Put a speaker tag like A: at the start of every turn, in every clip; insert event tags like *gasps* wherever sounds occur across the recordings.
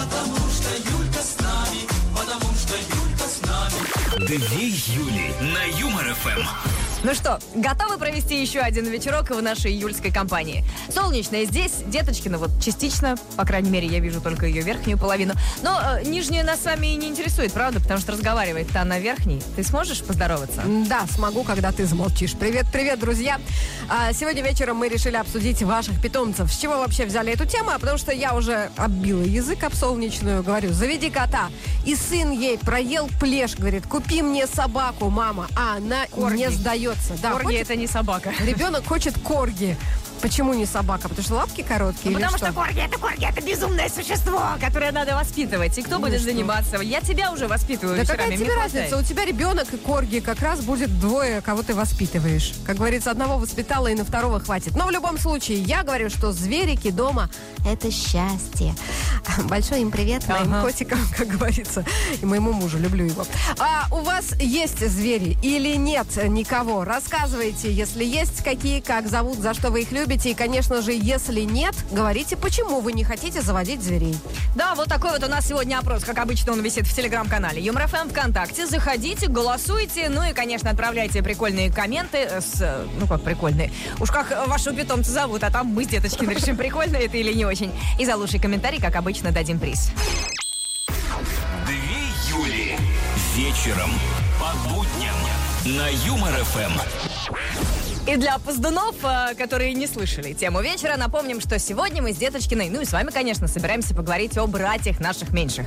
A: Потому что Юлька с нами, потому что Юлька с нами.
B: Две Юли на Юмор-ФМ.
C: Ну что, готовы провести еще один вечерок в нашей июльской компании? Солнечная здесь, Деточкина вот частично, по крайней мере, я вижу только ее верхнюю половину. Но э, нижняя нас с вами и не интересует, правда? Потому что разговаривает-то она верхней. Ты сможешь поздороваться?
D: Да, смогу, когда ты замолчишь. Привет, привет, друзья. А, сегодня вечером мы решили обсудить ваших питомцев. С чего вообще взяли эту тему? А потому что я уже оббила язык об солнечную. Говорю, заведи кота. И сын ей проел плешь, говорит, купи мне собаку, мама. А она
C: Корги.
D: не сдается. Да,
C: Корги
D: хочет-
C: это не собака.
D: Ребенок хочет корги. Почему не собака? Потому что лапки короткие
C: Ну, потому что?
D: что?
C: корги это корги, это безумное существо, которое надо воспитывать. И кто
D: Ну
C: будет
D: что?
C: заниматься? Я тебя уже воспитываю
D: Да
C: вечерами,
D: какая тебе разница? У тебя ребенок и корги как раз будет двое, кого ты воспитываешь. Как говорится, одного воспитала и на второго хватит. Но в любом случае, я говорю, что зверики дома – это счастье. *laughs* Большой им привет моим
C: Ага.
D: котикам, *laughs* как говорится, и моему мужу, люблю его. А у вас есть звери или нет никого? Рассказывайте, если есть, какие, как зовут, за что вы их любите. И, конечно же, если нет, говорите, почему вы не хотите заводить зверей.
C: Да, вот такой вот у нас сегодня опрос. Как обычно, он висит в телеграм-канале ЮморФМ ВКонтакте. Заходите, голосуйте. Ну и, конечно, отправляйте прикольные комменты с... э, Ну, как прикольные. Уж как вашего питомца зовут, а там мы с деточками решим, прикольно это или не очень. И за лучший комментарий, как обычно, дадим приз.
B: Две Юли. Вечером по будням на Юмор-ФМ.
C: И для опоздунов, э, которые не слышали тему вечера, напомним, что сегодня мы с Деточкиной, ну и с вами, конечно, собираемся поговорить о братьях наших меньших.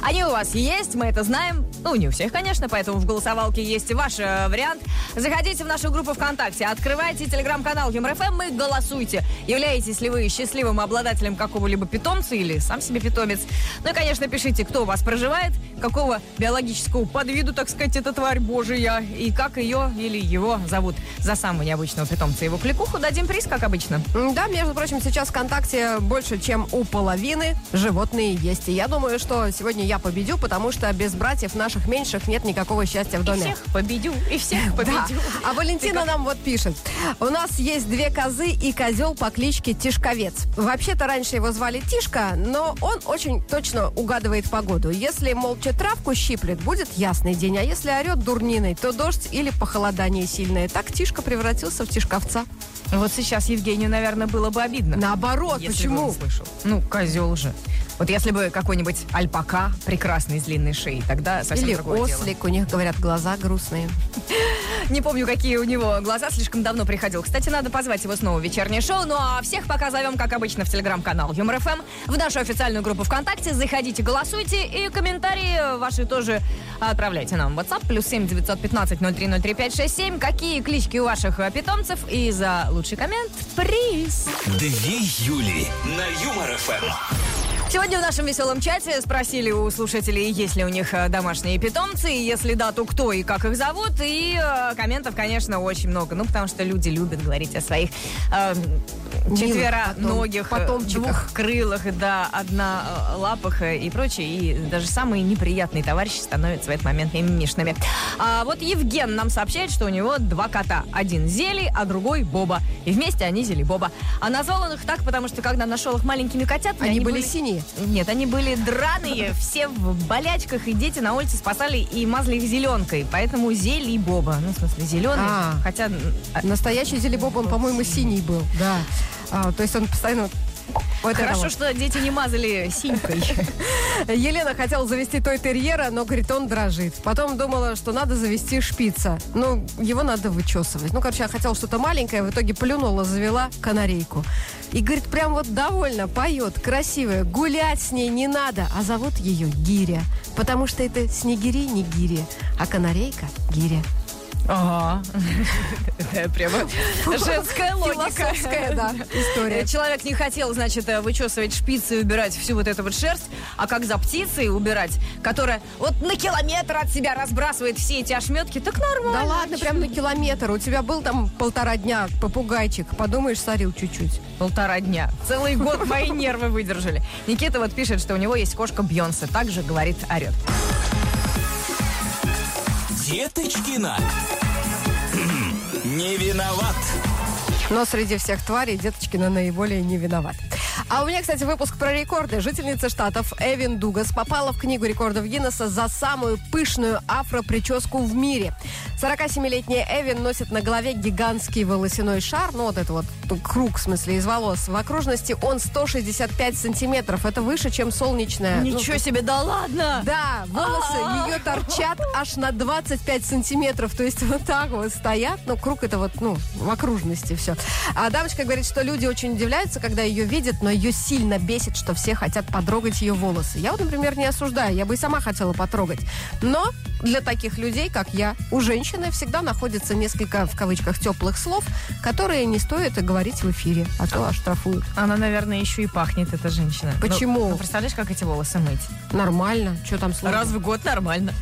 C: Они у вас есть, мы это знаем. Ну, не у всех, конечно, поэтому в голосовалке есть ваш э, вариант. Заходите в нашу группу ВКонтакте, открывайте телеграм-канал ЮморФМ и голосуйте. Являетесь ли вы счастливым обладателем какого-либо питомца или сам себе питомец? Ну и, конечно, пишите, кто у вас проживает, какого биологического подвиду, так сказать, эта тварь божия, и как ее или его зовут. За самого необычного питомца и его кликуху дадим приз, как обычно.
D: Да, между прочим, сейчас ВКонтакте больше, чем у половины животные есть. И я думаю, что сегодня я победю, потому что без братьев наших меньших нет никакого счастья в
C: И
D: доме.
C: всех победю, и всех *laughs*
D: Да.
C: победю.
D: А Валентина нам вот пишет. У нас есть две козы и козел по кличке Тишковец. Вообще-то раньше его звали Тишка, но он очень точно угадывает погоду. Если молча травку щиплет, будет ясный день, а если орет дурниной, то дождь или похолодание сильное. Так Тишка превратился в Тишковца.
C: Вот сейчас Евгению, наверное, было бы обидно.
D: Наоборот,
C: если бы
D: почему?
C: он слышал. Ну, козел же. Вот если бы какой-нибудь альпака прекрасный с длинной шеей, тогда совсем
D: Или
C: другое дело.
D: ослик, у них, говорят, глаза грустные. *laughs*
C: Не помню, какие у него глаза, слишком давно приходил. Кстати, надо позвать его снова в вечернее шоу. Ну а всех пока зовем, как обычно, в телеграм-канал Юмор ФМ, в нашу официальную группу ВКонтакте. Заходите, голосуйте и комментарии ваши тоже отправляйте нам в WhatsApp. Плюс 7 915 0303 567. Какие клички у ваших э, питомцев? И за лучший коммент приз.
B: Две Юли на Юмор-ФМ.
C: Сегодня в нашем веселом чате спросили у слушателей, есть ли у них э, домашние питомцы, и если да, то кто и как их зовут. И э, комментов, конечно, очень много. Ну, потому что люди любят говорить о своих э, четвероногих,
D: потом-
C: э, двухкрылых, да, однолапых э, и прочее. И даже самые неприятные товарищи становятся в этот момент мимишными. А вот Евген нам сообщает, что у него два кота. Один Зели, а другой Боба. И вместе они Зели Боба. А назвал он их так, потому что когда нашел их маленькими котятами,
D: Они были синие.
C: Нет, они были драные, все в болячках, и дети на улице спасали и мазали их зеленкой. Поэтому зелий Боба. Ну, в смысле, зеленый.
D: А.
C: Хотя... а,
D: Настоящий зелебоб, он, по-моему, синий был. Да. А, то есть он постоянно... вот
C: Хорошо,
D: вот.
C: что дети не мазали синькой. *laughs*
D: Елена хотела завести той терьера, но, говорит, он дрожит. Потом думала, что надо завести шпица. Ну, его надо вычесывать. Ну, короче, я хотела что-то маленькое, в итоге плюнула, завела канарейку. И, говорит, прям вот довольно, поет, красивая. Гулять с ней не надо, а зовут ее Гиря. Потому что это снегири не гири, а канарейка Гиря.
C: Ага. *laughs* Это прямо женская логика.
D: Да, история.
C: Э, Человек не хотел, значит, э, вычесывать шпицы и убирать всю вот эту вот шерсть, а как за птицей убирать, которая вот на километр от себя разбрасывает все эти ошметки, так нормально.
D: Да ладно, прям на километр. У тебя был там полтора дня попугайчик. Подумаешь, сорил чуть-чуть.
C: Полтора дня. Целый год мои *laughs* нервы выдержали. Никита вот пишет, что у него есть кошка Бьонсе. Также говорит, орет.
B: Деточкина. Не виноват.
D: Но среди всех тварей Деточкина наиболее не виноват. А у меня, кстати, выпуск про рекорды. Жительница штатов Эвин Дугас попала в книгу рекордов Гиннесса за самую пышную афро-прическу в мире. 47-летняя Эвин носит на голове гигантский волосяной шар, ну вот это вот круг, в смысле, из волос. В окружности он 165 сантиметров. Это выше, чем солнечная. ну,
C: Ничего себе, да ладно!
D: Да, волосы ее торчат аж на 25 сантиметров. То есть вот так вот стоят. Ну, круг это вот, ну, в окружности все. А дамочка говорит, что люди очень удивляются, когда ее видят, но ее сильно бесит, что все хотят потрогать ее волосы. Я вот, например, не осуждаю. Я бы и сама хотела потрогать. Но для таких людей, как я, у женщины всегда находится несколько, в кавычках, теплых слов, которые не стоит говорить в эфире, а то оштрафуют.
C: Она, наверное, еще и пахнет, эта женщина.
D: Почему?
C: Ну, ну, представляешь, как эти волосы мыть?
D: Нормально. Что там сложно?
C: Раз в год нормально.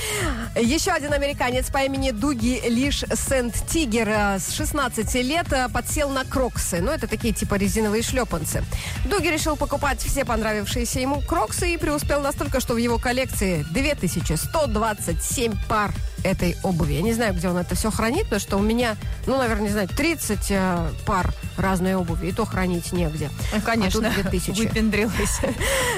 C: *laughs*
D: Еще один американец по имени Дуги Лиш Сент-Тигер э, с 16 лет э, подсел на кроксы. Ну, это такие типа резиновые шлепанцы. Дуги решил покупать все понравившиеся ему кроксы и преуспел настолько, что в его коллекции 2127 пар этой обуви. Я не знаю, где он это все хранит, потому что у меня, ну, наверное, не знаю, 30 э, пар разной обуви, и то хранить негде.
C: Ну, Конечно,
D: А тут 2000.
C: выпендрилась.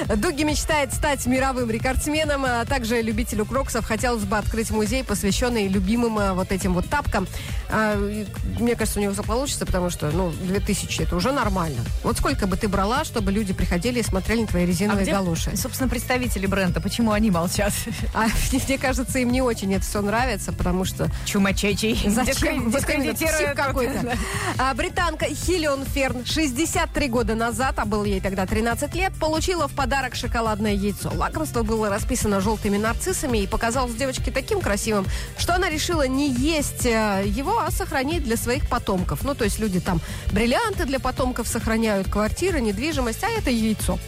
C: *laughs*
D: Дуги мечтает стать мировым рекордсменом, а также любителю кроксов хотелось бы открыть музей, посвященный любимым а, вот этим вот тапкам. А, и Мне кажется, у него все получится, потому что, ну, 2000 это уже нормально. Вот сколько бы ты брала, чтобы люди приходили и смотрели на твои
C: А
D: резиновые
C: где,
D: галоши?
C: собственно, представители бренда? Почему они молчат?
D: А *laughs* мне кажется, им не очень это все нравится, потому что
C: Чумачечий. *laughs*
D: Зачем?
C: Дискредитируют.
D: какой-то. А, британка Хиллион Ферн 63 года назад, а был ей тогда 13 лет, получила в подарок шоколадное яйцо. Лакомство было расписано желтыми нарциссами и показалось девочке таким красивым, что она решила не есть э, его, а сохранить для своих потомков. Ну, то есть люди там бриллианты для потомков сохраняют, квартиры, недвижимость, а это яйцо.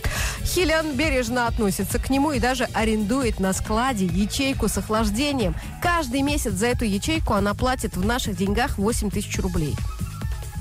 D: Хиллиан бережно относится к нему и даже арендует на складе ячейку с охлаждением. Каждый месяц за эту ячейку она платит в наших деньгах 8 тысяч рублей.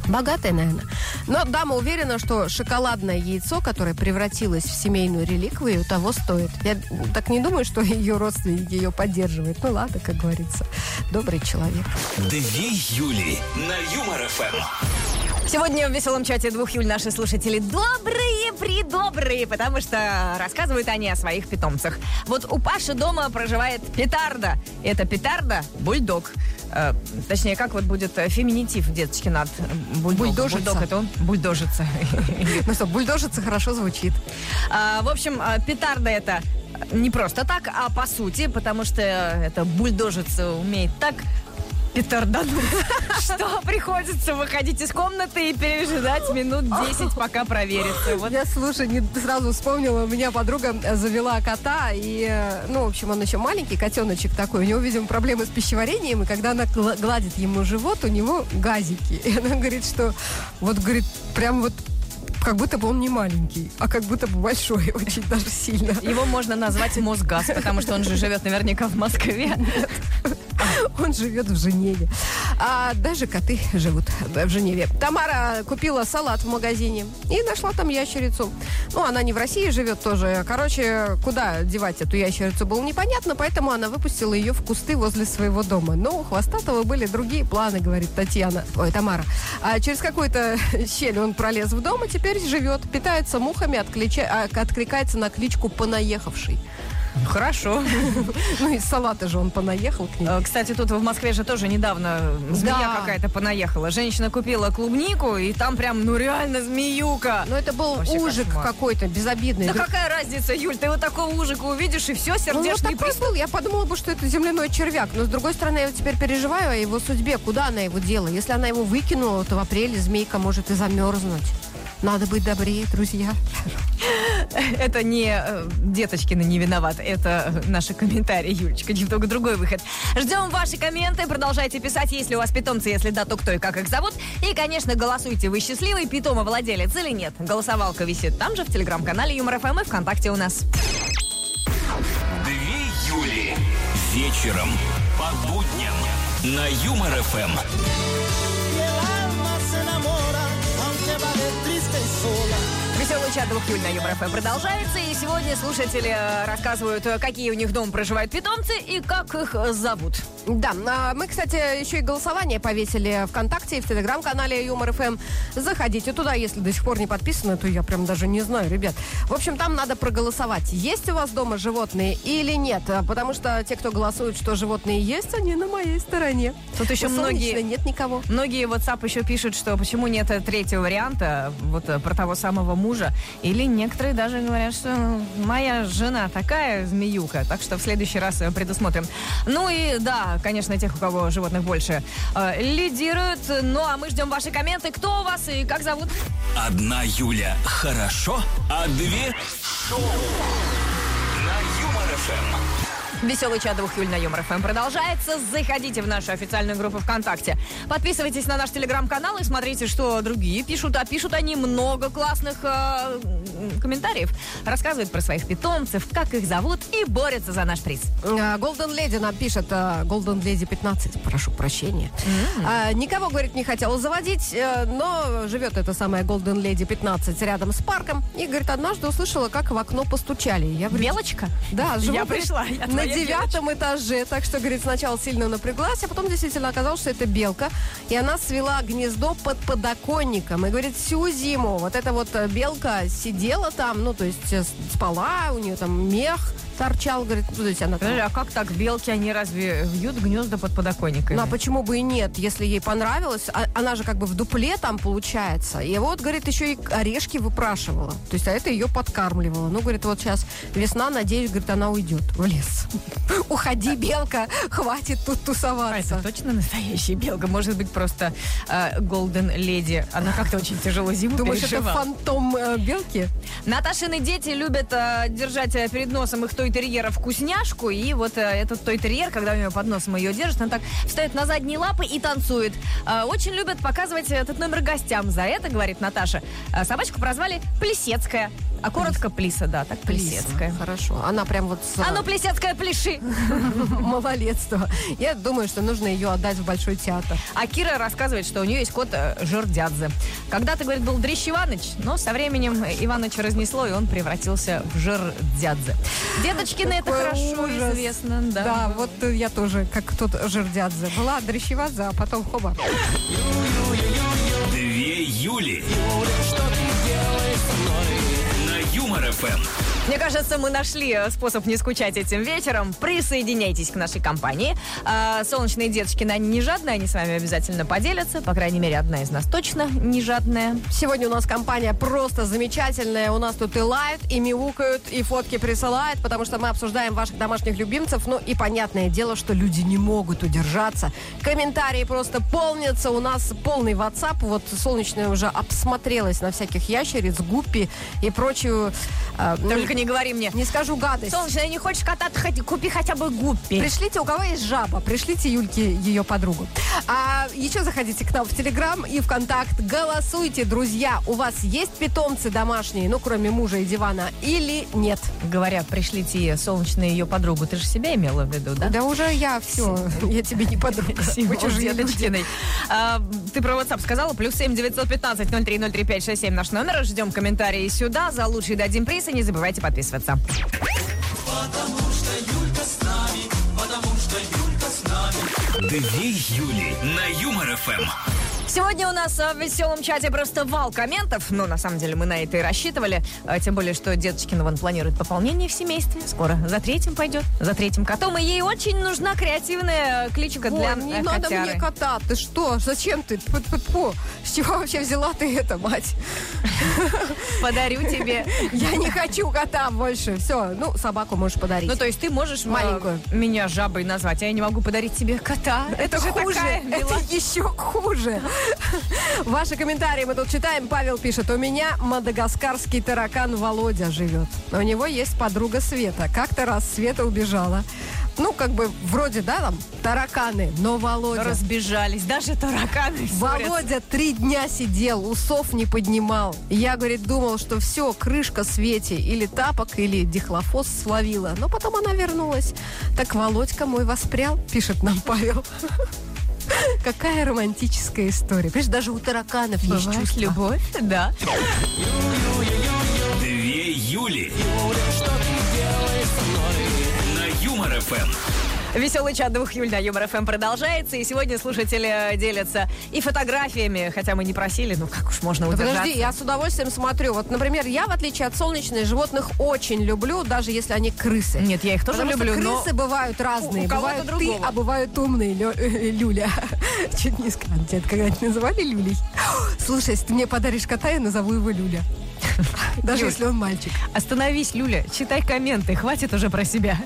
D: Богатая, наверное. Но дама уверена, что шоколадное яйцо, которое превратилось в семейную реликвию, того стоит. Я так не думаю, что *laughs* ее родственники ее поддерживают. Ну ладно, как говорится. Добрый человек.
B: Две Юли на Юмор ФМ.
C: Сегодня в веселом чате двух Юль наши слушатели добрые, придобрые, потому что рассказывают они о своих питомцах. Вот у Паши дома проживает петарда. Это петарда бульдог. Э, точнее, как вот будет э, феминитив деточки над бульдог?
D: Бульдожица.
C: Бульдог это он? Бульдожица. *laughs*
D: Ну что, бульдожица хорошо звучит.
C: А, В общем, а, петарда это не просто так, а по сути, потому что эта бульдожица умеет так петардануть, что приходится выходить из комнаты и пережидать минут 10, пока проверится. Вот
D: Я, слушай, не сразу вспомнила, у меня подруга э, завела кота, и, э, ну, в общем, он еще маленький, котеночек такой, у него, видимо, проблемы с пищеварением, и когда она гла- гладит ему живот, у него газики. И она говорит, что вот, говорит, прям вот как будто бы он не маленький, а как будто бы большой, *laughs* очень даже сильно.
C: Его можно назвать Мосгаз, потому что он же живет наверняка в Москве. *laughs*
D: Он живет в Женеве. А даже коты живут в Женеве. Тамара купила салат в магазине и нашла там ящерицу. Ну, она не в России живет тоже. Короче, куда девать эту ящерицу было непонятно, поэтому она выпустила ее в кусты возле своего дома. Но у Хвостатого были другие планы, говорит Татьяна. Ой, Тамара. А через какую-то *laughs* щель он пролез в дом и теперь живет. Питается мухами, отклича- откликается на кличку «понаехавший».
C: Хорошо.
D: Ну, из салата же он понаехал к ней.
C: Э, Кстати, тут в Москве же тоже недавно змея
D: Да.
C: какая-то понаехала. Женщина купила клубнику, и там прям, ну реально змеюка.
D: Но это был
C: Вообще
D: ужик какой-то, безобидный.
C: Да какая разница, Юль, ты вот такого ужика увидишь, и все,
D: Ну, вот
C: сердечный приступ.
D: был. Я подумала бы, что это земляной червяк. Но, с другой стороны, я теперь переживаю о его судьбе. Куда она его дела? Если она его выкинула, то в апреле змейка может и замерзнуть. Надо быть добрее, друзья. *laughs*
C: Это не э, деточкины не виноват, это э, наши комментарии, Юлечка, немного другой выход. Ждем ваши комменты, продолжайте писать, если у вас питомцы, если да, то кто и как их зовут. И, конечно, голосуйте, вы счастливый питомовладелец или нет. Голосовалка висит там же, в телеграм-канале Юмор ФМ и ВКонтакте у нас.
B: Две Юли. Вечером по будням на Юмор ФМ.
A: Sola.
C: Веселый чат двух Юль на Юмор ФМ продолжается. И сегодня слушатели э, рассказывают, э, какие у них дома проживают питомцы и как их э, зовут.
D: Да, а мы, кстати, еще и голосование повесили ВКонтакте и в Телеграм-канале Юмор ФМ. Заходите туда, если до сих пор не подписаны, то я прям даже не знаю, ребят. В общем, там надо проголосовать, есть у вас дома животные или нет. А, Потому что те, кто голосуют, что животные есть, они на моей стороне.
C: Тут еще многие-
D: нет никого.
C: Многие WhatsApp еще пишут, что почему нет третьего варианта, вот про того самого мужа. Или некоторые даже говорят, что моя жена такая змеюка, так что в следующий раз предусмотрим. Ну и да, конечно, тех, у кого животных больше, э, лидируют. Ну а мы ждем ваши комменты. Кто у вас и как зовут?
B: Одна Юля хорошо, а две шоу. На Юмор ФМ.
C: Веселый чат двух Юль на Юмор ФМ продолжается. Заходите в нашу официальную группу ВКонтакте. Подписывайтесь на наш телеграм-канал и смотрите, что другие пишут. А пишут они много классных э, комментариев. Рассказывают про своих питомцев, как их зовут и борются за наш приз.
D: А, Golden Lady нам пишет, Golden Lady 15, прошу прощения. А, Никого, говорит, не хотела заводить, э, но живет эта самая Golden Lady 15 рядом с парком. И, говорит, однажды услышала, как в окно постучали. Я говорю,
C: Белочка?
D: Да, живу,
C: Я
D: говорит,
C: пришла, я
D: на девятом этаже. Так что, говорит, сначала сильно напряглась, а потом действительно оказалось, что это белка. И она свела гнездо под подоконником. И, говорит, всю зиму вот эта вот э, белка сидела там, ну, то есть э, спала, у нее там мех торчал, говорит, она там
C: Подожди, а как так? Белки, они разве вьют гнезда под подоконниками?
D: ну а почему бы и нет, если ей понравилось? А- она же как бы в дупле там получается. И вот, говорит, еще и орешки выпрашивала. То есть, а это ее подкармливало. Ну, говорит, вот сейчас весна, надеюсь, говорит, она уйдет в лес. *laughs* Уходи, белка, хватит тут
C: А
D: тусоваться.
C: это точно настоящая белка? Может быть, просто Голден Леди. Она как-то очень тяжело зиму
D: Думаешь, это фантом э, белки?
C: Наташины дети любят э, держать э, перед носом их той-терьера вкусняшку. И вот э, этот той-терьер, когда у нее под носом ее держит, он так встает на задние лапы и танцует. Э, очень любят показывать этот номер гостям. За это, говорит Наташа, э, собачку прозвали Плесецкая. А коротко Плиса, да, так Плесецкая.
D: Хорошо. Она прям вот с
C: А ну, Плесецкая, пляши! *laughs*
D: малолетства. Я думаю, что нужно ее отдать в Большой театр.
C: А Кира рассказывает, что у нее есть кот э, Жердядзе. Когда-то, говорит, был Дрищ Иваныч, но со временем Иваныча разнесло, и он превратился в Жердядзе. Деточкины это хорошо
D: ужас.
C: известно. Да.
D: Да, вот э, я тоже, как тот жердядзе. Была дрещевадзе, а потом хоба.
B: Две Юли. На Юмор ФМ.
C: Мне кажется, мы нашли э, способ не скучать этим вечером. Присоединяйтесь к нашей компании. А, солнечные деточкины, они не жадные, они с вами обязательно поделятся. По крайней мере, одна из нас точно не жадная.
D: Сегодня у нас компания просто замечательная. У нас тут и лают, и мяукают, и фотки присылают, потому что мы обсуждаем ваших домашних любимцев. Ну и понятное дело, что люди не могут удержаться. Комментарии просто полнятся. У нас полный WhatsApp. Вот солнечная уже обсмотрелась на всяких ящериц, гуппи и прочую... э,
C: Только не говори мне.
D: не скажу гадость.
C: Солнечная, не хочешь кататься, хоть купи хотя бы гуппи.
D: Пришлите, у кого есть жаба, пришлите Юльке ее подругу. А еще заходите к нам в Телеграм и ВКонтакт. Голосуйте, друзья. У вас есть питомцы домашние, ну, кроме мужа и дивана, или нет?
C: Говорят, пришлите солнечную ее подругу. Ты же себя имела в виду, да?
D: Да уже я все. Я тебе не подруга.
C: Символ
D: чужие люди.
C: А, ты про WhatsApp сказала? Плюс семь девятьсот пятнадцать ноль три ноль три пять шесть семь наш номер. Ждем комментарии сюда. За лучший дадим приз. И не забывайте подписываться.
A: Потому что Юлька с нами, потому что Юлька с нами.
B: Две Юли. На Юмор ФМ.
C: Сегодня у нас а, в веселом чате просто вал комментов. Ну, на самом деле, мы на это и рассчитывали. А, Тем более, что Деточкина вон планирует пополнение в семействе. Скоро за третьим пойдет, за третьим котом. И ей очень нужна креативная кличка для
D: Ой, не
C: э,
D: надо
C: котяры.
D: мне кота. Ты что? Зачем ты? Тьфу-тьфу-тьфу. С чего вообще взяла ты это, мать? *laughs*
C: Подарю тебе.
D: Я не хочу кота больше. Все, ну, собаку можешь подарить.
C: Ну, то есть ты можешь
D: Маленькую.
C: э, меня жабой назвать, а я не могу подарить тебе кота.
D: Это
C: же
D: хуже.
C: такая
D: Это еще хуже. Ваши комментарии мы тут читаем. Павел пишет, у меня мадагаскарский таракан Володя живет. У него есть подруга Света. Как-то раз Света убежала. Ну, как бы, вроде, да, там, тараканы, но Володя...
C: Разбежались, даже тараканы ссорятся.
D: Володя три дня сидел, усов не поднимал. Я, говорит, думал, что все, крышка Свете или тапок, или дихлофос словила. Но потом она вернулась. Так Володька мой воспрял, пишет нам Павел. *laughs* Какая романтическая история. Понимаешь, даже у тараканов
C: Бывает
D: есть чувство.
C: любовь, да. Две Юли.
E: Юля, что ты делаешь со мной?
B: На Юмор-ФМ.
C: Веселый чат двух Юль на Юмор ФМ продолжается. И сегодня слушатели делятся и фотографиями, хотя мы не просили, ну как уж можно удержаться.
D: Подожди, я с удовольствием смотрю. Вот, например, я, в отличие от солнечных животных, очень люблю, даже если они крысы.
C: Нет, я их тоже
D: Потому
C: люблю,
D: что
C: но...
D: крысы бывают разные.
C: у кого-то
D: бывают
C: другого.
D: ты, а бывают умные, Лё- э, Люля. *laughs* Чуть не сказала. Тебя когда-нибудь называли Люлей? *gasps* Слушай, если ты мне подаришь кота, я назову его Люля. *laughs* Даже
C: Люль.
D: если он мальчик.
C: Остановись, Люля, читай комменты, хватит уже про себя.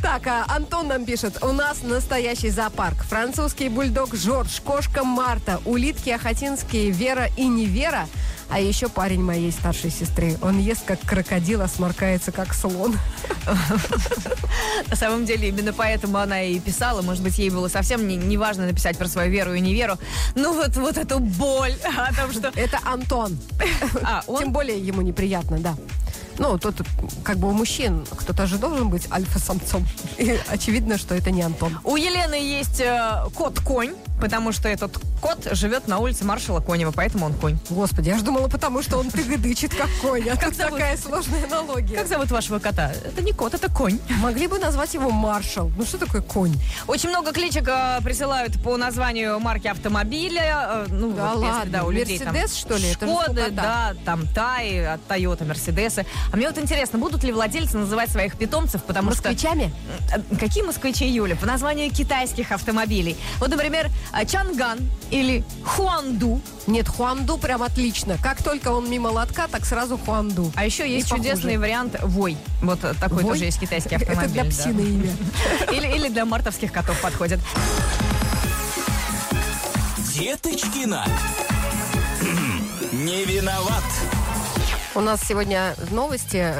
D: Так, а Антон нам пишет. У нас настоящий зоопарк. Французский бульдог Жорж, кошка Марта, улитки ахатинские Вера и Невера. А еще парень моей старшей сестры. Он ест как крокодил, а сморкается как слон.
C: На самом деле, именно поэтому она и писала. Может быть, ей было совсем не, не важно написать про свою веру и неверу. Ну, вот, вот эту боль *laughs* о том, что...
D: Это Антон.
C: А, он...
D: Тем более ему неприятно, да. Ну, тут как бы у мужчин кто-то же должен быть альфа-самцом. И очевидно, что это не Антон.
C: У Елены есть э, кот-конь, потому что этот кот живет на улице маршала Конева, поэтому он конь.
D: Господи, я ж думала, потому что он тыгыдычит как конь. А тут
C: зовут?
D: такая сложная аналогия.
C: Как зовут вашего кота? Это не кот, это конь.
D: Могли бы назвать его маршал. Ну что такое конь?
C: Очень много кличек э, присылают по названию марки автомобиля. э, ну,
D: Да
C: вот если,
D: ладно,
C: да, у людей там
D: Мерседес, что ли? Это же
C: Шкоды,
D: да.
C: там Тай, от Тойота, Мерседесы. А мне вот интересно, будут ли владельцы называть своих питомцев, потому что...
D: Москвичами?
C: Э, Какие москвичи, Юля? По названию китайских автомобилей. Вот, например, Чанган или Хуанду.
D: Нет, Хуанду прям отлично. Как только он мимо лотка, так сразу Хуанду.
C: А еще есть
D: похуже.
C: чудесный вариант Вой. Вот такой
D: Вой?
C: тоже есть китайский автомобиль.
D: Это для
C: да.
D: псины имя. *laughs*
C: Или, или для мартовских котов подходит.
B: Деточкина. *clears throat* Не виноват.
D: У нас сегодня новости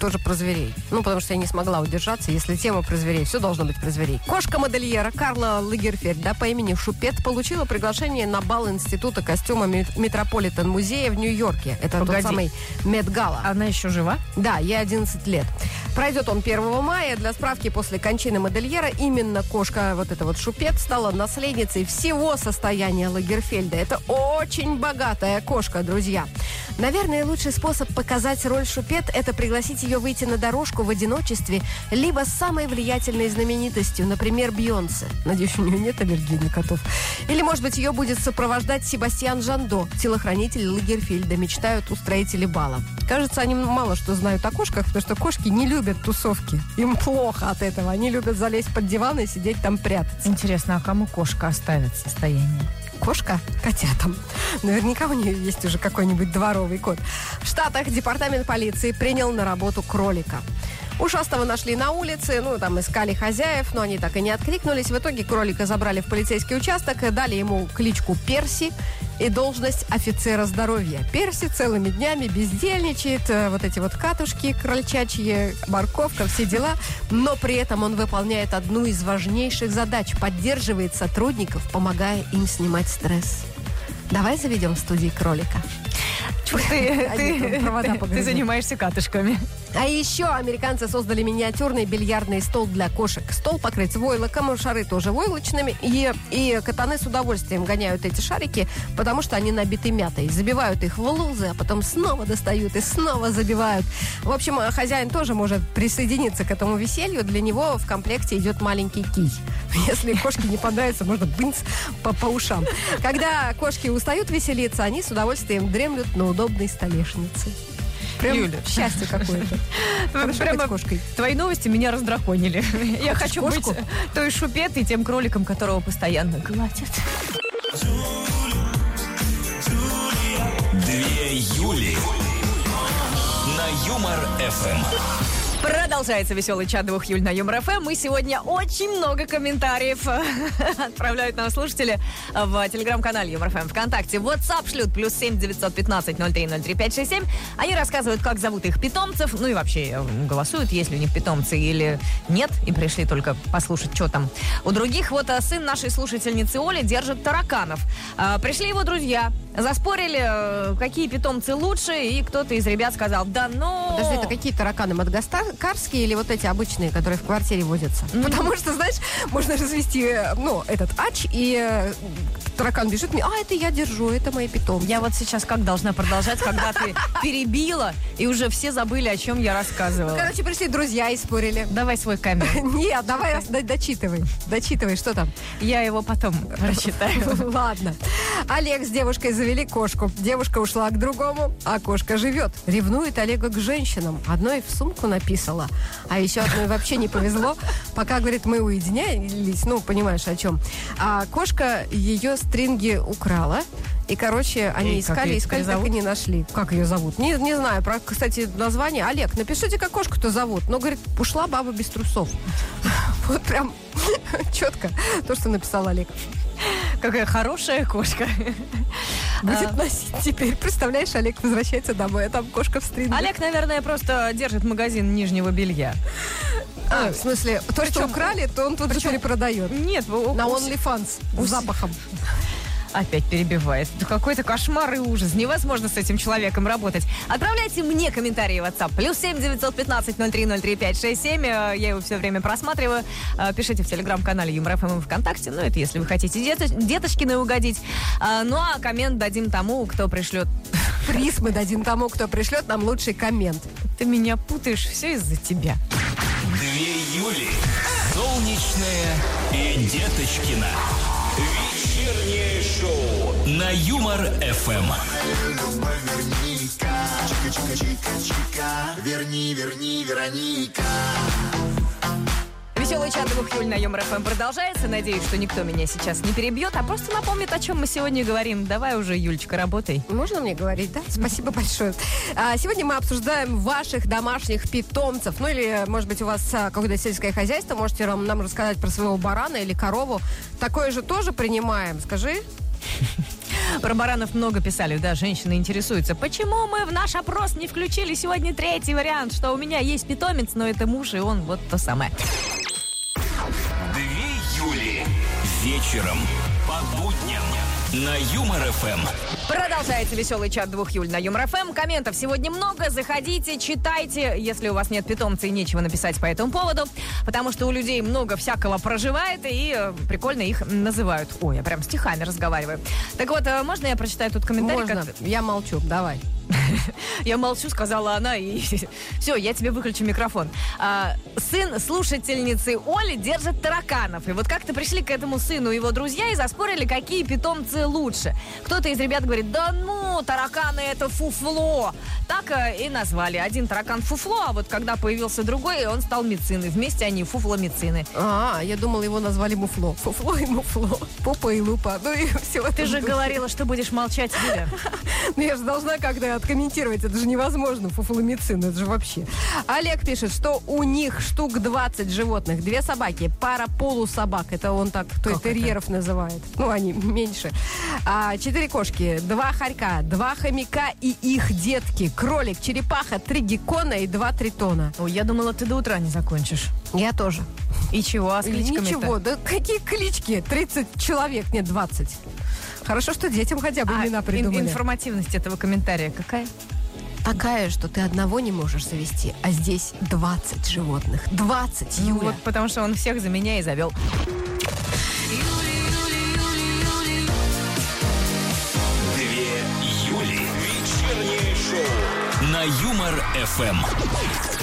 D: тоже про зверей. Ну, потому что я не смогла удержаться. Если тема про зверей, все должно быть про зверей. Кошка-модельера Карла Лагерфельд, да, по имени Шупет, получила приглашение на бал Института костюма Мет- Метрополитен музея в Нью-Йорке. Это
C: Погоди.
D: тот самый Медгала.
C: Она еще жива?
D: Да, ей 11 лет. Пройдет он 1 мая. Для справки, после кончины модельера именно кошка, вот эта вот Шупет, стала наследницей всего состояния Лагерфельда. Это очень богатая кошка, друзья. Наверное, лучший способ показать роль Шупет – это пригласить ее выйти на дорожку в одиночестве, либо с самой влиятельной знаменитостью, например, Бьонсе. Надеюсь, у нее нет аллергии на котов. Или, может быть, ее будет сопровождать Себастьян Жандо, телохранитель Лагерфельда, мечтают устроители бала. Кажется, они мало что знают о кошках, потому что кошки не любят тусовки. Им плохо от этого. Они любят залезть под диван и сидеть там прятаться.
C: Интересно, а кому кошка оставит состояние?
D: Кошка котятам. Наверняка у нее есть уже какой-нибудь дворовый кот. В Штатах департамент полиции принял на работу кролика. Ушастого нашли на улице, ну, там искали хозяев, но они так и не откликнулись. В итоге кролика забрали в полицейский участок, дали ему кличку Перси и должность офицера здоровья. Перси целыми днями бездельничает, э, вот эти вот катушки крольчачьи, морковка, все дела, но при этом он выполняет одну из важнейших задач, поддерживает сотрудников, помогая им снимать стресс. Давай заведем в студии кролика.
C: Чё *laughs* ты, ты, ты- занимаешься катышками.
D: А еще американцы создали миниатюрный бильярдный стол для кошек. Стол покрыт войлоком, шары тоже войлочными. И, и катаны с удовольствием гоняют эти шарики, потому что они набиты мятой. Забивают их в лузы, а потом снова достают и снова забивают. В общем, хозяин тоже может присоединиться к этому веселью. Для него в комплекте идет маленький кий. *laughs* Если кошке не понравится, можно бынц по, по ушам. Когда кошки устают веселиться, они с удовольствием дремлют на удобной столешнице. Прям
C: Юля.
D: счастье какое-то. *laughs* Хорошо
C: Прямо
D: быть кошкой.
C: Твои новости меня раздраконили. *laughs* Я
D: Хочешь
C: хочу
D: кошку?
C: быть той Шупеттой, тем кроликом, которого постоянно гладят.
B: Две Юли. На Юмор ФМ.
C: Продолжается веселый чат двух Юль на Юмор ФМ. И сегодня очень много комментариев *laughs* отправляют нам слушатели в телеграм-канале Юмор ФМ ВКонтакте. WhatsApp шлют плюс 7 915 03 03 567. Они рассказывают, как зовут их питомцев. Ну и вообще э, голосуют, есть ли у них питомцы или нет. И пришли только послушать, что там. У других вот э, сын нашей слушательницы Оли держит тараканов. А, Пришли его друзья, заспорили, э, какие питомцы лучше, и кто-то из ребят сказал, да ну...
D: Подожди, это какие тараканы? Мадагаскарские или вот эти обычные, которые в квартире водятся? Потому что, знаешь, можно развести, э, ну, этот ач и э, таракан бежит мне, а, это я держу, это мои питомцы.
C: Я вот сейчас как должна продолжать, когда ты перебила, и уже все забыли, о чем я рассказывала.
D: Короче, пришли друзья и спорили.
C: Давай свой камень. *laughs*
D: Нет, давай дочитывай. Дочитывай, что там?
C: Я его потом прочитаю. *laughs*
D: Ладно. Олег с девушкой завели кошку. Девушка ушла к другому, а кошка живет. Ревнует Олега к женщинам. Одной в сумку написала, а еще одной вообще не повезло. Пока, говорит, мы уединялись, ну, понимаешь, о чем. А кошка ее стринги украла. И, короче, они
C: И
D: искали,
C: её
D: искали, так и не нашли. Как ее зовут? Не, не знаю. Про, кстати, название. Олег, напишите, как кошку-то зовут. Но, говорит, ушла баба без трусов. *laughs* Вот прям *laughs* четко то, что написал Олег.
C: Какая хорошая кошка.
D: Будет носить теперь. Представляешь, Олег возвращается домой, а там кошка в стринге.
C: Олег, наверное, просто держит магазин нижнего белья.
D: А, в смысле, то, что
C: Причем-
D: украли, то он тут же перепродает.
C: Нет,
D: На OnlyFans с запахом. *laughs*
C: Опять перебивает. Это какой-то кошмар и ужас. Невозможно с этим человеком работать. Отправляйте мне комментарии в WhatsApp. Плюс семь девятьсот пятнадцать ноль три ноль три пять шесть семь. Э, Я его все время просматриваю. Э, Пишите в телеграм-канале Юмор ФМ и ВКонтакте. Ну, это если вы хотите дето- деточкины угодить. А, Ну, а коммент дадим тому, кто пришлет.
D: Приз мы дадим тому, кто пришлет нам лучший коммент.
C: Ты меня путаешь, все из-за тебя.
B: Две Юли. Солнечная и Деточкина. Вечернее шоу на Юмор ФМ.
A: Верни, верни, Вероника.
C: Веселый чат двух Юль на Юмор ФМ продолжается. Надеюсь, что никто меня сейчас не перебьет, а просто напомнит, о чем мы сегодня говорим. Давай уже, Юлечка, работай.
D: Можно мне говорить, да? Спасибо большое. А, Сегодня мы обсуждаем ваших домашних питомцев. Ну или, может быть, у вас а, какое-то сельское хозяйство. Можете нам, нам рассказать про своего барана или корову. Такое же тоже принимаем. Скажи. *laughs*
C: Про баранов много писали, да, женщины интересуются. Почему мы в наш опрос не включили сегодня третий вариант, что у меня есть питомец, но это муж, и он вот то самое.
B: Вечером по будням на Юмор ФМ.
C: Продолжается веселый чат двух Юль на Юмор ФМ. Комментов сегодня много. Заходите, читайте, если у вас нет питомца и нечего написать по этому поводу. Потому что у людей много всякого проживает, и э, прикольно их называют. Ой, я прям стихами разговариваю. Так вот, э, можно я прочитаю тут комментарий?
D: Можно.
C: как-
D: Я молчу. Давай. *laughs*
C: Я молчу, сказала она, и *laughs* все, я тебе выключу микрофон. А, сын слушательницы Оли держит тараканов. И вот как-то пришли к этому сыну его друзья и заспорили, какие питомцы лучше. Кто-то из ребят говорит, да ну, тараканы это фуфло. Так э, и назвали. Один таракан фуфло, а вот когда появился другой, он стал мициной. Вместе они фуфло-мицины.
D: А, я думала, его назвали Муфло. Фуфло и Муфло. Попа и лупа. Ну и *laughs* все.
C: Ты же говорила, что будешь молчать, Юля.
D: Ну, я же должна как-то откомментировать. Это же невозможно, фуфломицин, это же вообще. Олег пишет, что у них штук 20 животных. Две собаки, пара полусобак. Это он так, то есть терьеров называет. *laughs* Ну, они меньше. А, четыре кошки, два хорька, два хомяка и их детки. Кролик, черепаха, три геккона и два тритона.
C: Ой, я думала, ты до утра не закончишь.
D: Я тоже.
C: И чего, а с кличками
D: Ничего, да какие клички? 30 человек, нет, 20. Хорошо, что детям хотя бы имена придумали.
C: А, информативность этого комментария какая?
D: Такая, что ты одного не можешь завести, а здесь 20 животных. 20,
C: Ну
D: Юля.
C: вот потому что он всех за меня и завел.
B: Две Юли. Вечернее шоу на Юмор ФМ.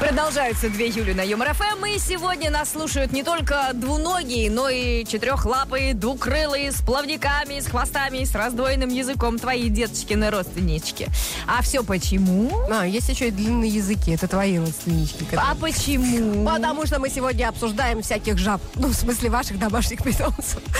C: Продолжаются две Юли на Юмор ФМ, и сегодня нас слушают не только двуногие, но и четырехлапые, двукрылые, с плавниками, с хвостами, с раздвоенным языком твои деточкины родственнички. А все почему?
D: А, есть еще и длинные языки. Это твои родственнички.
C: А
D: которые-
C: почему?
D: Потому что мы сегодня обсуждаем всяких жаб. Ну, в смысле, ваших домашних питомцев. *laughs*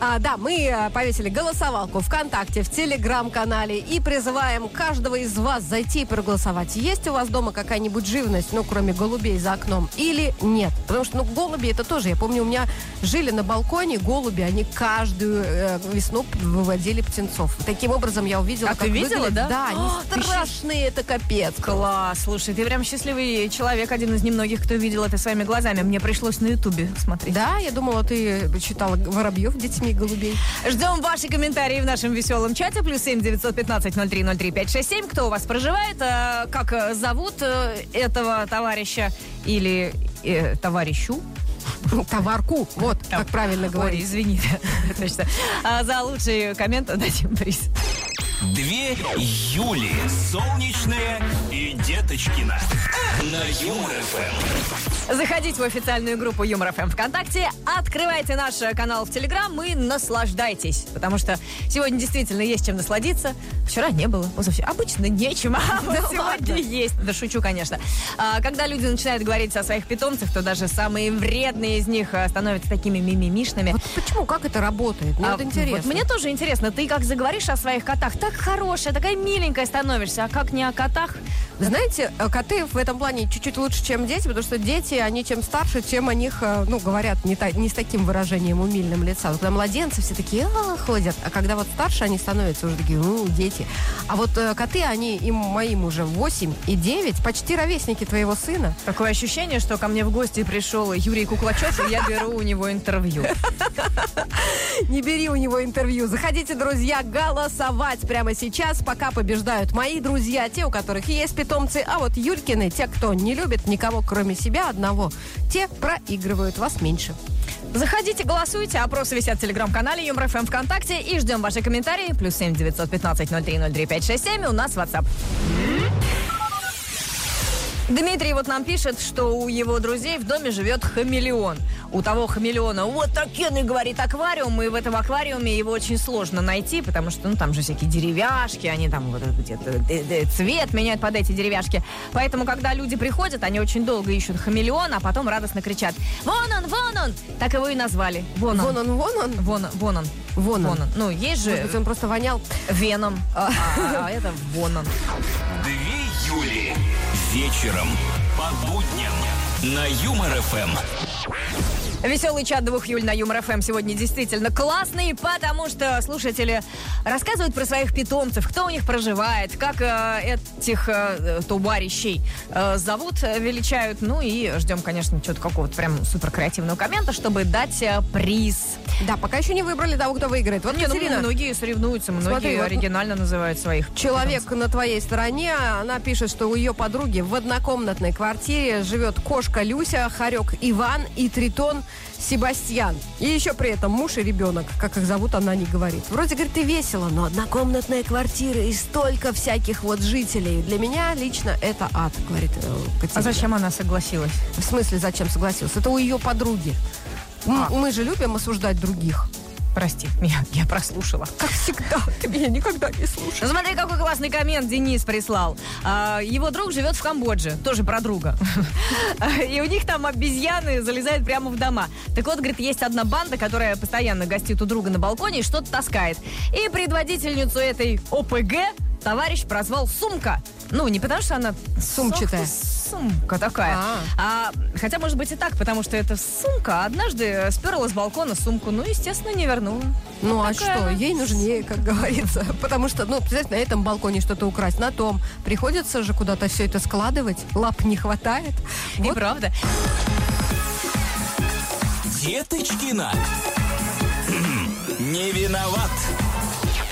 D: А, да, мы э, повесили голосовалку ВКонтакте, в Телеграм-канале и призываем каждого из вас зайти и проголосовать. Есть у вас дома какая-нибудь живность, ну, кроме голубей за окном, или нет? Потому что, ну, голуби это тоже. Я помню, у меня жили на балконе голуби, они каждую э, весну выводили птенцов. Таким образом я увидела,
C: А
D: как
C: ты видела,
D: выглядит-
C: да?
D: Да, они
C: О, ты
D: страшные, это капец.
C: Класс, слушай, ты прям счастливый человек, один из немногих, кто видел это своими глазами. Мне пришлось на Ютубе смотреть.
D: Да, я думала, ты читала Воробьев детьми голубей.
C: Ждем ваши комментарии в нашем веселом чате. Плюс семь девятьсот пятнадцать ноль три ноль три пять шесть семь. Кто у вас проживает? э, Как э, зовут э, этого товарища или э, товарищу?
D: Товарку, вот, как правильно говорить.
C: извини. *laughs* Точно. А за лучший коммент дадим приз.
B: Две Юли. Солнечная и Деточкина. На Юмор ФМ.
C: Заходите в официальную группу Юмор ФМ ВКонтакте, открывайте наш э, канал в Телеграм и наслаждайтесь. Потому что сегодня действительно есть чем насладиться. Вчера не было. Совсем- Обычно нечем, а *laughs* вот
D: Да
C: сегодня
D: ладно?
C: есть. Да шучу, конечно. А, когда люди начинают говорить о своих питомцах, то даже самые вредные из них э, становятся такими мимимишными.
D: Вот почему, как это работает? Мне
C: А
D: вот интересно.
C: вот мне тоже интересно, ты как заговоришь о своих котах, так хорошая, такая миленькая становишься, а как не о котах?
D: Вы знаете, э, коты в этом плане чуть-чуть лучше, чем дети, потому что дети, они чем старше, тем о них, э, ну, говорят не, та- не с таким выражением умильным лица. Вот когда младенцы все такие «А, ходят, а когда вот старше, они становятся уже такие, ну, дети. А вот э, коты, они им моим уже 8 и 9, почти ровесники твоего сына.
C: Такое ощущение, что ко мне в гости пришел Юрий Куклачев, и я беру у него интервью. *laughs*
D: Не бери у него интервью. Заходите, друзья, голосовать прямо сейчас, пока побеждают мои друзья, те, у которых есть питомцы, а вот Юлькины, те, кто не любит никого, кроме себя одного, те проигрывают вас меньше.
C: Заходите, голосуйте. Опросы висят в телеграм-канале Юмор ФМ ВКонтакте. И ждем ваши комментарии. Плюс семь девятьсот пятнадцать ноль три ноль три пять шесть семь. У нас WhatsApp. Дмитрий вот нам пишет, что у его друзей в доме живет хамелеон. У того хамелеона вот такенный, говорит, аквариум, и в этом аквариуме его очень сложно найти, потому что, ну, там же всякие деревяшки, они там вот где-то э, э, цвет меняют под эти деревяшки. Поэтому, когда люди приходят, они очень долго ищут хамелеона, а потом радостно кричат «Вон он, вон он!» Так его и назвали. Вон он.
D: Вон он, вон он.
C: Вон, он, вон он.
D: Вон он.
C: Ну, есть
D: Может
C: же
D: быть, он просто вонял.
C: Веном, *laughs* а, а это вон он.
B: Две Юли. Вечером по будням на Юмор ФМ.
C: Веселый чат 2 июля на Юмор ФМ сегодня действительно классный, потому что слушатели рассказывают про своих питомцев, кто у них проживает, как э, этих э, товарищей э, зовут, э, величают. Ну и ждем, конечно, что-то какого-то прям супер креативного коммента, чтобы дать э, приз.
D: Да, пока еще не выбрали того, кто выиграет. Вот,
C: Не, ну,
D: Катерина,
C: многие соревнуются, многие
D: Смотри, вот-
C: оригинально называют своих. *laughs*
D: Человек на твоей стороне, она пишет, что у ее подруги в однокомнатной квартире живет кошка Люся, хорек Иван и тритон Себастьян. И еще при этом муж и ребенок, как их зовут, она не говорит. Вроде, говорит, и весело, но однокомнатная квартира и столько всяких вот жителей. Для меня лично это ад, говорит э,
C: А
D: Катерина.
C: зачем она согласилась?
D: В смысле, зачем согласился? Это у ее подруги.
C: А.
D: Мы же любим осуждать других.
C: Прости, я, я прослушала.
D: Как всегда, ты меня никогда не слушаешь.
C: Ну, смотри, какой классный коммент Денис прислал. А, его друг живет в Камбодже, тоже про друга. И у них там обезьяны залезают прямо в дома. Так вот, говорит, есть одна банда, которая постоянно гостит у друга на балконе и что-то таскает. И предводительницу этой ОПГ товарищ прозвал Сумка. Ну, не потому что она...
D: Сумчатая.
C: «Ох ты, Сумка такая.
D: А.
C: А, хотя, может быть, и так, потому что эта сумка однажды сперла с балкона сумку, ну, естественно, не вернула.
D: Ну а что,
C: она.
D: ей нужнее, как говорится. *laughs* Потому что, ну, представляете, на этом балконе что-то украсть, на том. Приходится же куда-то все это складывать. Лап не хватает.
C: И
D: Вот
C: правда.
B: Деточкина. *clears throat* Не виноват.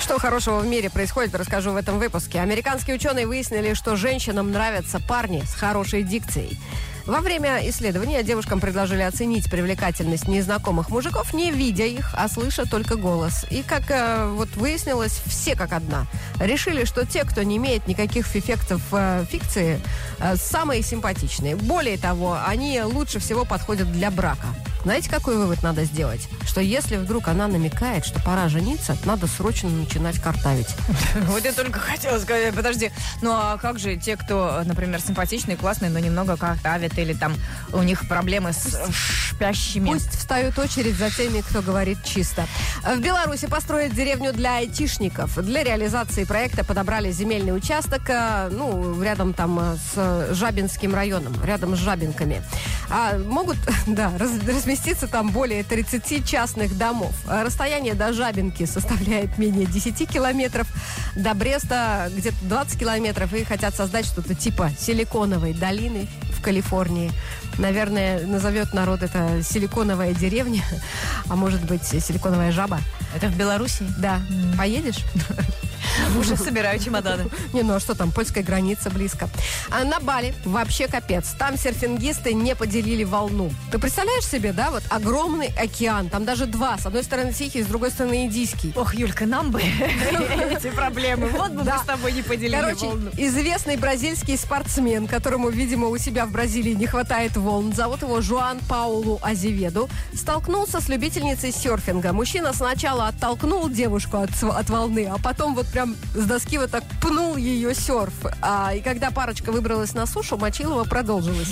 D: Что хорошего в мире происходит, расскажу в этом выпуске. Американские ученые выяснили, что женщинам нравятся парни с хорошей дикцией. Во время исследования девушкам предложили оценить привлекательность незнакомых мужиков, не видя их, а слыша только голос. И, как э, вот выяснилось, все как одна. Решили, что те, кто не имеет никаких эффектов э, фикции, э, самые симпатичные. Более того, они лучше всего подходят для брака. Знаете, какой вывод надо сделать? Что если вдруг она намекает, что пора жениться, надо срочно начинать картавить. *laughs*
C: Вот я только хотела сказать, подожди, ну а как же те, кто, например, симпатичные, классные, но немного картавят, или там у них проблемы с шпящими?
D: Пусть встают очередь за теми, кто говорит чисто. В Беларуси построят деревню для айтишников. Для реализации проекта подобрали земельный участок, э, ну, рядом там э, с Жабинским районом, рядом с Жабинками. А могут, *laughs* да, раз- разместиться там более 30 частных домов. Расстояние до Жабинки составляет менее 10 километров, до Бреста где-то 20 километров, и хотят создать что-то типа силиконовой долины в Калифорнии. Наверное, назовет народ это силиконовая деревня, *laughs* а может быть силиконовая жаба.
C: Это в Беларуси?
D: Да. Поедешь? *laughs* *laughs*
C: Уже собираю чемоданы.
D: Не, ну а что там, польская граница близко. А на Бали вообще капец. Там серфингисты не поделили волну. Ты представляешь себе, да, вот огромный океан, там даже два. С одной стороны Тихий, с другой стороны Индийский.
C: Ох, Юлька, нам бы *laughs* эти проблемы. Вот бы мы с тобой не поделили
D: Короче, известный бразильский спортсмен, которому, видимо, у себя в Бразилии не хватает волн, зовут его Жуан Паулу Азеведу, столкнулся с любительницей серфинга. Мужчина сначала оттолкнул девушку от, от волны, а потом вот прям с доски вот так пнул ее серф. А, и когда парочка выбралась на сушу, Мочилова продолжилась.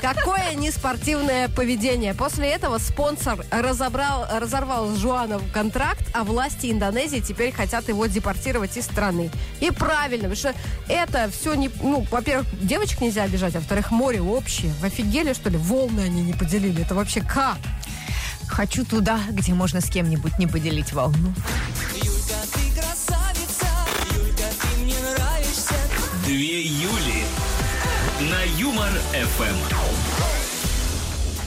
D: Какое неспортивное поведение. После этого спонсор разобрал, разорвал с Жуаном контракт, а власти Индонезии теперь хотят его депортировать из страны. И правильно, потому что это все не... Ну, во-первых, девочек нельзя обижать, а во-вторых, море общее. Вы офигели, что ли? Волны они не поделили. Это вообще как?
C: Хочу туда, где можно с кем-нибудь не поделить волну.
B: Две Юли на Юмор ФМ.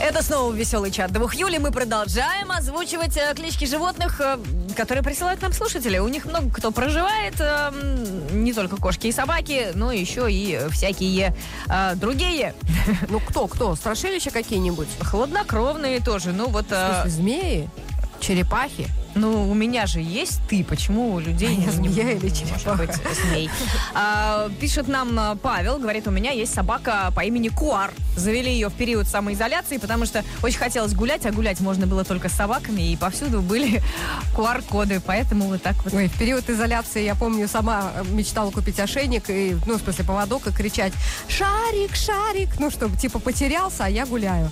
C: Это снова веселый чат двух Юли. Мы продолжаем озвучивать э, клички животных, э, которые присылают нам слушатели. У них много кто проживает, э, не только кошки и собаки, но еще и всякие другие.
D: Ну, кто, кто? Страшилища какие-нибудь?
C: Хладнокровные тоже. Ну вот,
D: В смысле, змеи? Черепахи?
C: Ну у меня же есть ты, почему у людей
D: А
C: не
D: змея
C: может
D: или черепаха?
C: быть змей? А, пишет нам э, Павел, говорит, у меня есть собака по имени Куар. Завели ее в период самоизоляции, потому что очень хотелось гулять, а гулять можно было только с собаками, и повсюду были *laughs* QR-коды, поэтому вот так вот.
D: Ой, в период изоляции, я помню, сама мечтала купить ошейник, и, ну, в смысле, поводок, и кричать «Шарик, шарик!» Ну, чтобы, типа, потерялся, а я гуляю.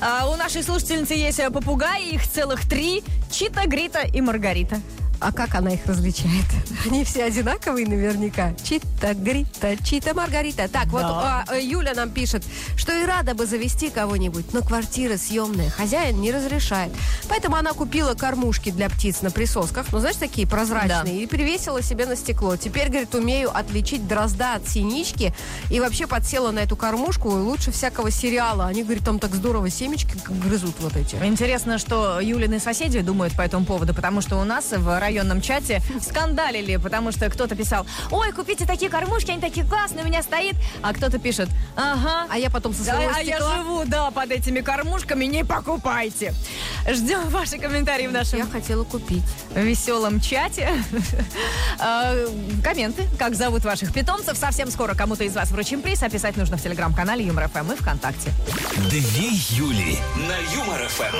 C: А, у нашей слушательницы есть попугаи, их целых три. Чита, Грита и Маргарита.
D: А как она их различает? *laughs* Они все одинаковые наверняка. Чита, Грита, Чита, Маргарита. Так, вот
C: Да.
D: а, э, Юля нам пишет, что и рада бы завести кого-нибудь, но квартира съемная, хозяин не разрешает. Поэтому она купила кормушки для птиц на присосках, ну, знаешь, такие прозрачные,
C: Да.
D: и привесила себе на стекло. Теперь, говорит, умею отличить дрозда от синички, и вообще подсела на эту кормушку лучше всякого сериала. Они, говорит, там так здорово семечки грызут вот эти.
C: Интересно, что Юлины соседи думают по этому поводу, потому что у нас в районном чате скандалили, потому что кто-то писал, ой, купите такие кормушки, они такие классные, у меня стоит, а кто-то пишет, ага,
D: А я потом со
C: Да,
D: своего
C: а я
D: стекла...
C: живу, да, под этими кормушками, не покупайте. Ждем ваши комментарии в нашем
D: Я хотела купить.
C: веселом чате. Э, Комменты, как зовут ваших питомцев. Совсем скоро кому-то из вас вручим приз. Описать нужно в телеграм-канале Юмор ФМ и ВКонтакте.
B: Две Юли на Юмор ФМ.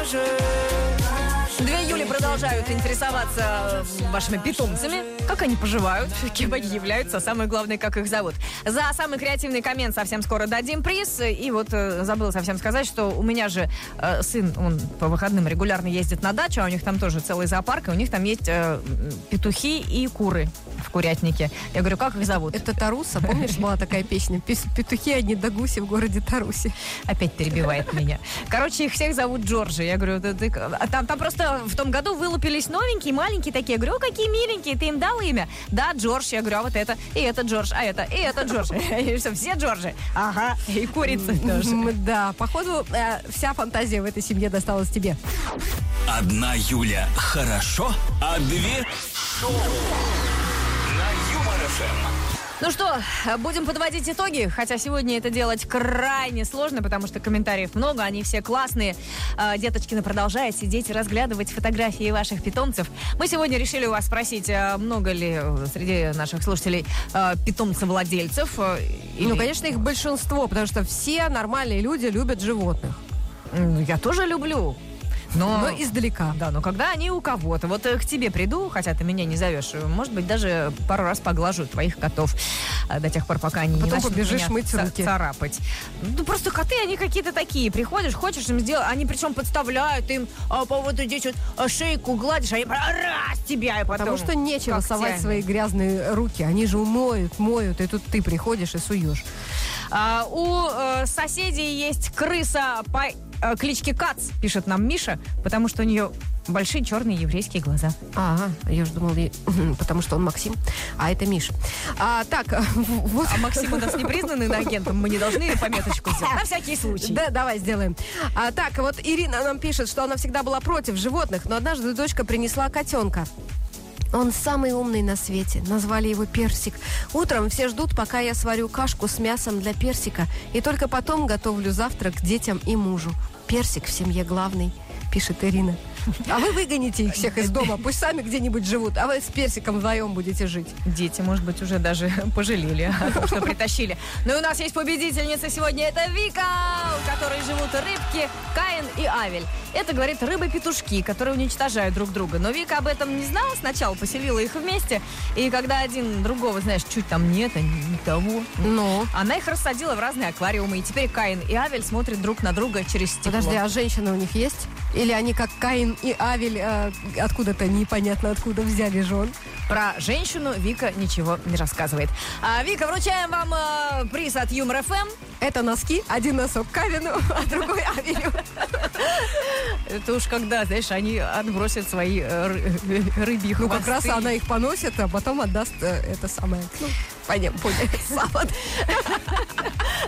A: Помнят все, это же
C: Две Юли продолжают интересоваться э, вашими питомцами. Как они поживают, *laughs* кем они являются, а самое главное, как их зовут. За самый креативный коммент совсем скоро дадим приз. И вот э, забыла совсем сказать, что у меня же э, сын, он по выходным регулярно ездит на дачу, а у них там тоже целый зоопарк, и у них там есть э, петухи и куры в курятнике. Я говорю, как их зовут?
D: Это Таруса, помнишь, была такая песня? *laughs* Пес- Петухи одни до гуси в городе Тарусе.
C: Опять перебивает меня. Короче, их всех зовут Джорджи. Я говорю, «Да ты- а там, там просто в том году вылупились новенькие, маленькие такие. Я говорю, «О, какие миленькие, ты им дал имя? Да, Джордж. Я говорю, а вот это, и это Джордж, а это, и это Джордж. *laughs* И что, все Джорджи? Ага, и курица тоже.
D: Да, походу, э, вся фантазия в этой семье досталась тебе.
B: Одна Юля хорошо, а две шоу на Юмор ФМ.
C: Ну что, будем подводить итоги, хотя сегодня это делать крайне сложно, потому что комментариев много, они все классные. А, Деточкина продолжает сидеть и разглядывать фотографии ваших питомцев. Мы сегодня решили у вас спросить, а много ли э, среди наших слушателей а, питомцев-владельцев? э,
D: Ну,
C: или-
D: конечно, их большинство, потому что все нормальные люди любят животных.
C: М, Я тоже люблю. Но,
D: Но издалека.
C: Да, но когда они у кого-то, вот э, к тебе приду, хотя ты меня не зовешь, э, может быть, даже пару раз поглажу твоих котов э, до тех пор, пока они не
D: Потом
C: начнут
D: побежишь
C: меня
D: мыть руки.
C: царапать. Ну, просто коты, они какие-то такие. Приходишь, хочешь им сделать, они причем подставляют им, а, по вот здесь вот а, шейку гладишь, они прям раз тебя и потом
D: Потому что нечего совать
C: когтями.
D: свои грязные руки. Они же умоют, моют, и тут ты приходишь и суешь.
C: А, у э, соседей есть крыса по кличке Кац, пишет нам Миша, потому что у нее большие черные еврейские глаза.
D: Ага, я же думал, и- *clears throat* потому что он Максим, а это Миша. А, так, *laughs* вот...
C: А Максим у нас не признанный *laughs* иноагентом, мы не должны пометочку сделать. На всякий случай.
D: Да, давай сделаем. А, так, вот Ирина нам пишет, что она всегда была против животных, но однажды дочка принесла котенка. Он самый умный на свете. Назвали его Персик. Утром все ждут, пока я сварю кашку с мясом для Персика. И только потом готовлю завтрак детям и мужу. Персик в семье главный, пишет Ирина. А вы выгоните их всех из дома. Пусть сами где-нибудь живут. А вы с Персиком вдвоем будете жить.
C: Дети, может быть, уже даже *laughs* пожалели том, что притащили. Ну и у нас есть победительница сегодня. Это Вика, у которой живут рыбки Каин и Авель. Это, говорит, рыбы-петушки, которые уничтожают друг друга. Но Вика об этом не знала сначала, поселила их вместе. И когда один другого, знаешь, чуть там нет, а не того.
D: Ну?
C: Она их рассадила в разные аквариумы. И теперь Каин и Авель смотрят друг на друга через стекло.
D: Подожди, а женщины у них есть? Или они как Каин и Авель э, откуда-то непонятно откуда взяли жен?
C: Про женщину Вика ничего не рассказывает. А, Вика, вручаем вам э, приз от Юмор ФМ.
D: Это носки. Один носок Кавину, *laughs* а другой Авелю.
C: Это уж когда, знаешь, они отбросят свои э, ры- рыбьи
D: Ну, как раз она их поносит, а потом отдаст э, это самое. Пойдем. Саван.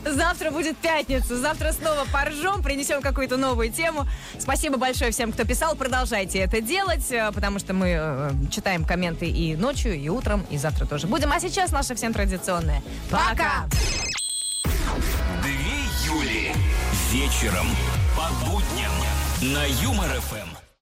C: Завтра будет пятница. Завтра снова поржем, принесем какую-то новую тему. Спасибо большое всем, кто писал. Продолжайте это делать, э, потому что мы э, читаем комменты и ночью, и утром, и завтра тоже будем. А сейчас наша всем традиционная. Пока!
B: Две Юли. Вечером по будням на Юмор ФМ.